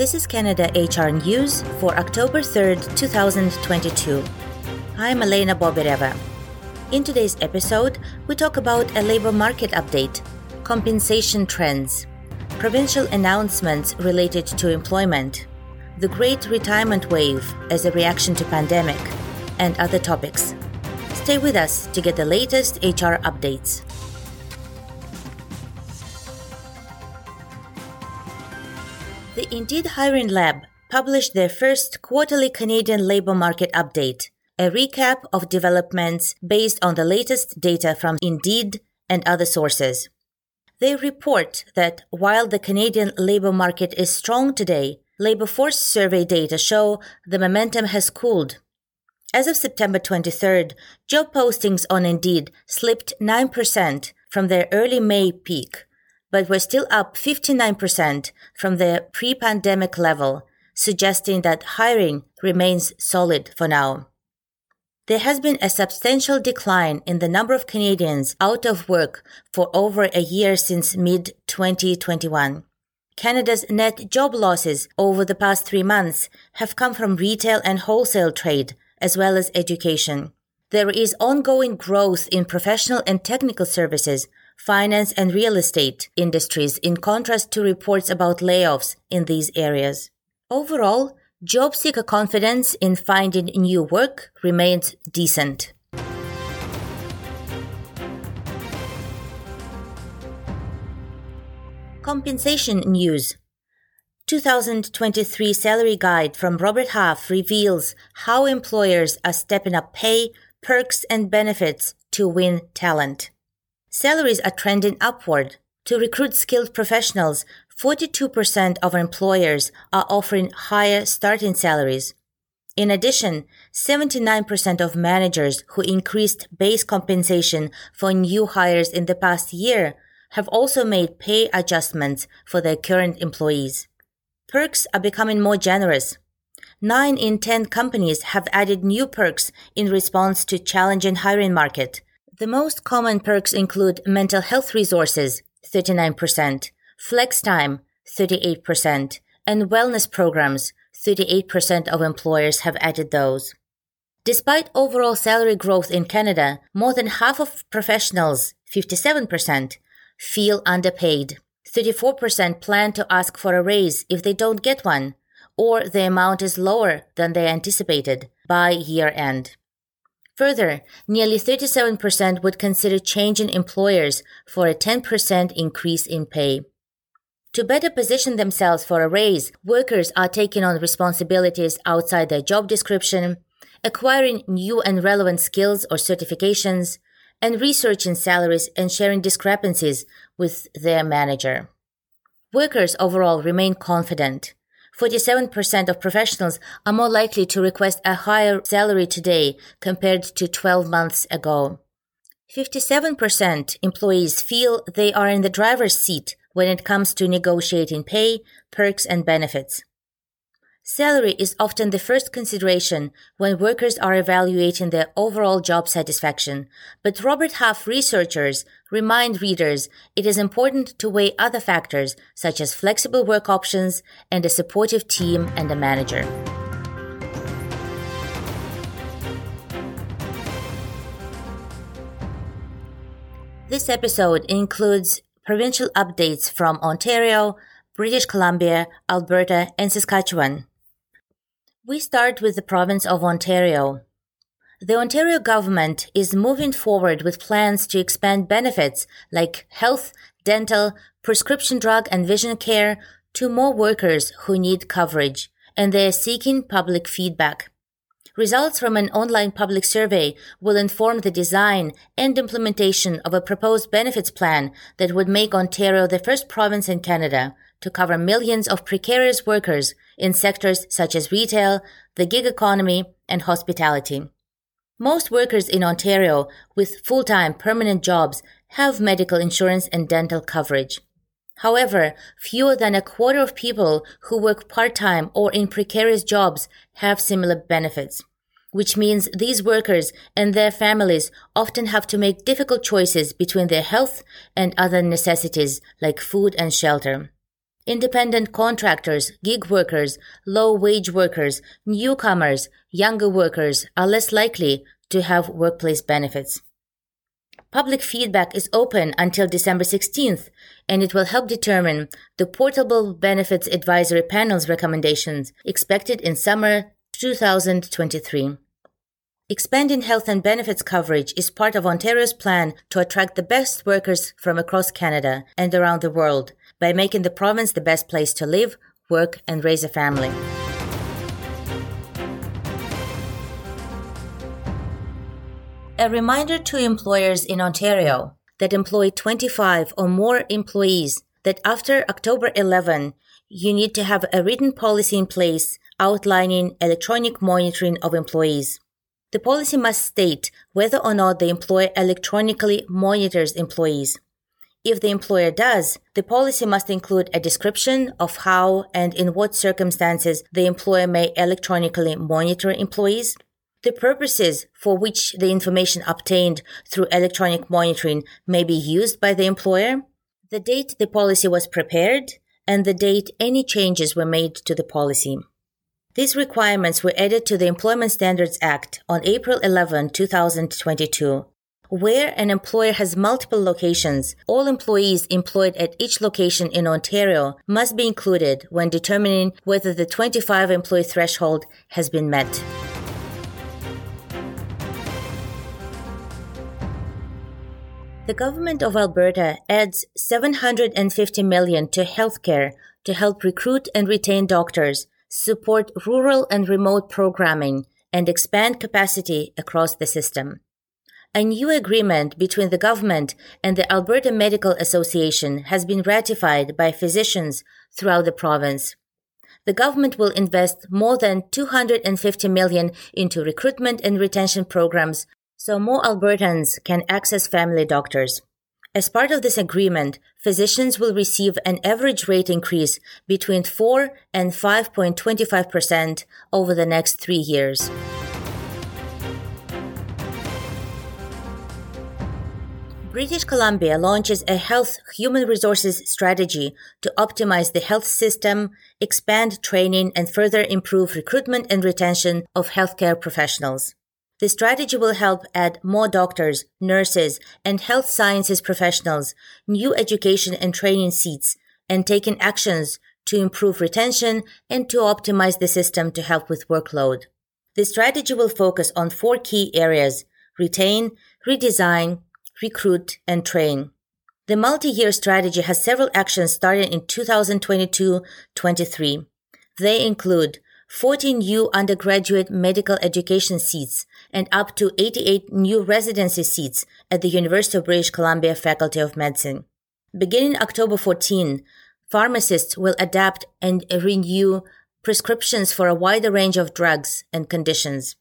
This is Canada HR News for October 3rd, 2022. I'm Elena Bobireva. In today's episode, we talk about a labor market update, compensation trends, provincial announcements related to employment, the great retirement wave as a reaction to pandemic, and other topics. Stay with us to get the latest HR updates. Indeed Hiring Lab published their first quarterly Canadian labor market update, a recap of developments based on the latest data from Indeed and other sources. They report that while the Canadian labor market is strong today, labor force survey data show the momentum has cooled. As of September 23rd, job postings on Indeed slipped 9% from their early May peak but were still up 59% from the pre-pandemic level, suggesting that hiring remains solid for now. There has been a substantial decline in the number of Canadians out of work for over a year since mid 2021. Canada's net job losses over the past three months have come from retail and wholesale trade, as well as education. There is ongoing growth in professional and technical services, finance and real estate industries in contrast to reports about layoffs in these areas. Overall, job seeker confidence in finding new work remains decent. Compensation news 2023 salary guide from Robert Half reveals how employers are stepping up pay, perks, and benefits to win talent. Salaries are trending upward. To recruit skilled professionals, 42% of employers are offering higher starting salaries. In addition, 79% of managers who increased base compensation for new hires in the past year have also made pay adjustments for their current employees. Perks are becoming more generous. 9 in 10 companies have added new perks in response to challenging hiring market, the most common perks include mental health resources, 39%, flex time, 38%, and wellness programs, 38% of employers have added those. Despite overall salary growth in Canada, more than half of professionals, 57%, feel underpaid. 34% plan to ask for a raise if they don't get one, or the amount is lower than they anticipated by year end. Further, nearly 37% would consider changing employers for a 10% increase in pay. To better position themselves for a raise, workers are taking on responsibilities outside their job description, acquiring new and relevant skills or certifications, and researching salaries and sharing discrepancies with their manager. Workers overall remain confident. 47% of professionals are more likely to request a higher salary today compared to 12 months ago. 57% employees feel they are in the driver's seat when it comes to negotiating pay, perks, and benefits. Salary is often the first consideration when workers are evaluating their overall job satisfaction, but Robert Half researchers remind readers it is important to weigh other factors such as flexible work options and a supportive team and a manager. This episode includes provincial updates from Ontario, British Columbia, Alberta, and Saskatchewan. We start with the province of Ontario. The Ontario government is moving forward with plans to expand benefits like health, dental, prescription drug and vision care to more workers who need coverage, and they are seeking public feedback. Results from an online public survey will inform the design and implementation of a proposed benefits plan that would make Ontario the first province in Canada to cover millions of precarious workers in sectors such as retail, the gig economy, and hospitality. Most workers in Ontario with full-time permanent jobs have medical insurance and dental coverage. However, fewer than a quarter of people who work part-time or in precarious jobs have similar benefits, which means these workers and their families often have to make difficult choices between their health and other necessities like food and shelter. Independent contractors, gig workers, low wage workers, newcomers, younger workers are less likely to have workplace benefits. Public feedback is open until December 16th, and it will help determine the Portable Benefits Advisory Panel's recommendations expected in summer 2023. Expanding health and benefits coverage is part of Ontario's plan to attract the best workers from across Canada and around the world by making the province the best place to live, work, and raise a family. A reminder to employers in Ontario that employ 25 or more employees that after October 11, you need to have a written policy in place outlining electronic monitoring of employees. The policy must state whether or not the employer electronically monitors employees. If the employer does, the policy must include a description of how and in what circumstances the employer may electronically monitor employees, the purposes for which the information obtained through electronic monitoring may be used by the employer, the date the policy was prepared, and the date any changes were made to the policy. These requirements were added to the Employment Standards Act on April 11, 2022, where an employer has multiple locations, all employees employed at each location in Ontario must be included when determining whether the 25 employee threshold has been met. The government of Alberta adds 750 million to healthcare to help recruit and retain doctors, support rural and remote programming, and expand capacity across the system. A new agreement between the government and the Alberta Medical Association has been ratified by physicians throughout the province. The government will invest more than 250 million into recruitment and retention programs so more Albertans can access family doctors. As part of this agreement, physicians will receive an average rate increase between 4 and 5.25% over the next three years. British Columbia launches a health human resources strategy to optimize the health system, expand training, and further improve recruitment and retention of healthcare professionals. The strategy will help add more doctors, nurses, and health sciences professionals, new education and training seats, and taking actions to improve retention and to optimize the system to help with workload. The strategy will focus on four key areas retain, redesign, recruit, and train. The multi-year strategy has several actions starting in 2022-23. They include 14 new undergraduate medical education seats and up to 88 new residency seats at the University of British Columbia Faculty of Medicine. Beginning October 14, pharmacists will adapt and renew prescriptions for a wider range of drugs and conditions.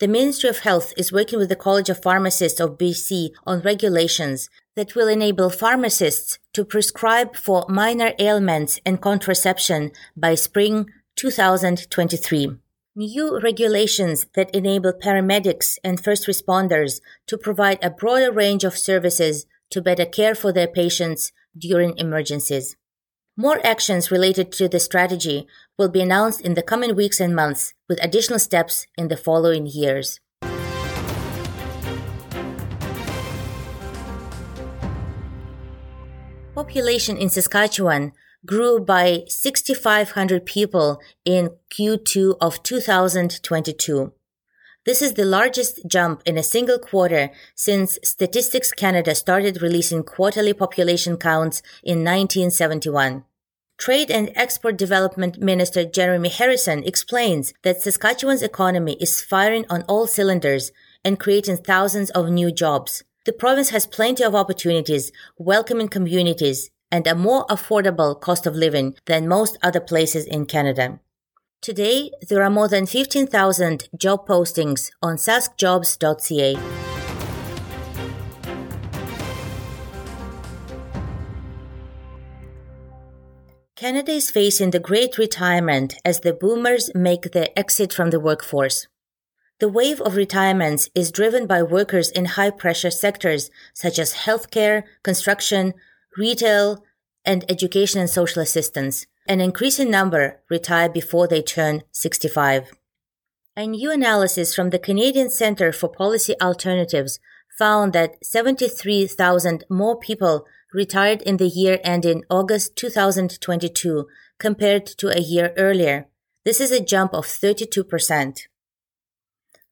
The Ministry of Health is working with the College of Pharmacists of BC on regulations that will enable pharmacists to prescribe for minor ailments and contraception by spring 2023. New regulations that enable paramedics and first responders to provide a broader range of services to better care for their patients during emergencies. More actions related to the strategy will be announced in the coming weeks and months, with additional steps in the following years. Population in Saskatchewan grew by 6,500 people in Q2 of 2022. This is the largest jump in a single quarter since Statistics Canada started releasing quarterly population counts in 1971. Trade and Export Development Minister Jeremy Harrison explains that Saskatchewan's economy is firing on all cylinders and creating thousands of new jobs. The province has plenty of opportunities, welcoming communities, and a more affordable cost of living than most other places in Canada. Today, there are more than 15,000 job postings on saskjobs.ca. Canada is facing the great retirement as the boomers make their exit from the workforce. The wave of retirements is driven by workers in high pressure sectors such as healthcare, construction, retail, and education and social assistance. An increasing number retire before they turn 65. A new analysis from the Canadian Centre for Policy Alternatives found that 73,000 more people retired in the year ending August 2022 compared to a year earlier. This is a jump of 32%.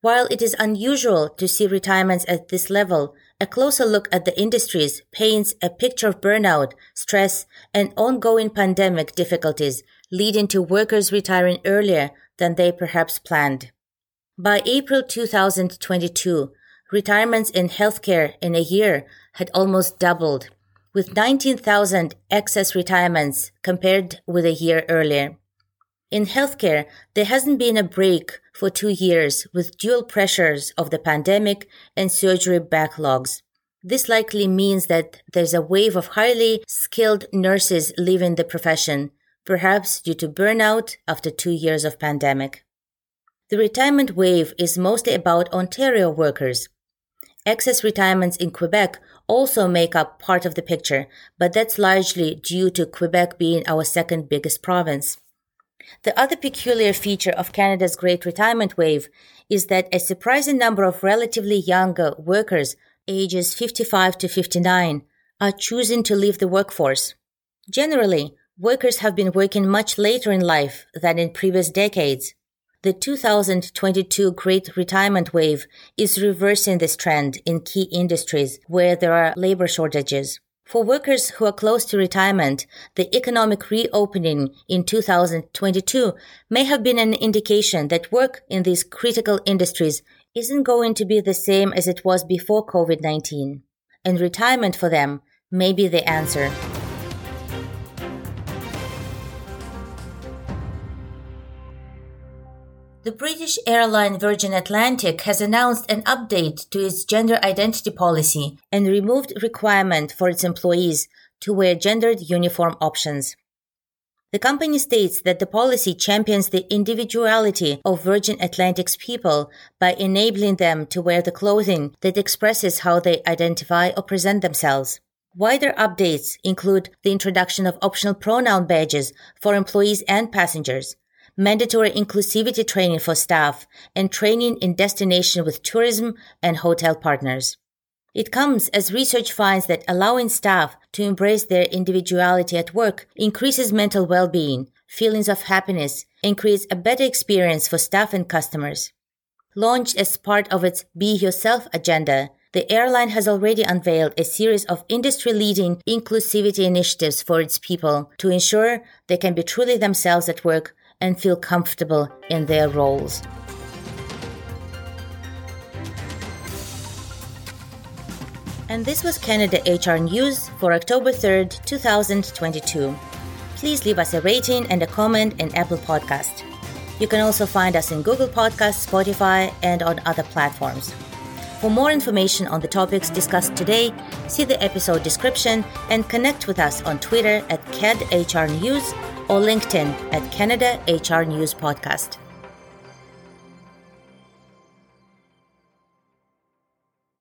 While it is unusual to see retirements at this level, a closer look at the industries paints a picture of burnout, stress, and ongoing pandemic difficulties leading to workers retiring earlier than they perhaps planned. By April 2022, retirements in healthcare in a year had almost doubled, with 19,000 excess retirements compared with a year earlier. In healthcare, there hasn't been a break for two years with dual pressures of the pandemic and surgery backlogs. This likely means that there's a wave of highly skilled nurses leaving the profession, perhaps due to burnout after two years of pandemic. The retirement wave is mostly about Ontario workers. Excess retirements in Quebec also make up part of the picture, but that's largely due to Quebec being our second biggest province. The other peculiar feature of Canada's Great Retirement Wave is that a surprising number of relatively younger workers, ages 55 to 59, are choosing to leave the workforce. Generally, workers have been working much later in life than in previous decades. The 2022 Great Retirement Wave is reversing this trend in key industries where there are labor shortages. For workers who are close to retirement, the economic reopening in 2022 may have been an indication that work in these critical industries isn't going to be the same as it was before COVID 19, and retirement for them may be the answer. The British airline Virgin Atlantic has announced an update to its gender identity policy and removed requirement for its employees to wear gendered uniform options. The company states that the policy champions the individuality of Virgin Atlantic's people by enabling them to wear the clothing that expresses how they identify or present themselves. Wider updates include the introduction of optional pronoun badges for employees and passengers, mandatory inclusivity training for staff, and training in destination with tourism and hotel partners. It comes as research finds that allowing staff to embrace their individuality at work increases mental well-being, feelings of happiness, and creates a better experience for staff and customers. Launched as part of its Be Yourself agenda, the airline has already unveiled a series of industry leading inclusivity initiatives for its people to ensure they can be truly themselves at work and feel comfortable in their roles. And this was Canada HR News for October 3rd, 2022. Please leave us a rating and a comment in Apple Podcast. You can also find us in Google Podcasts, Spotify, and on other platforms. For more information on the topics discussed today, see the episode description and connect with us on Twitter at CADHR News or LinkedIn at Canada HR News Podcast.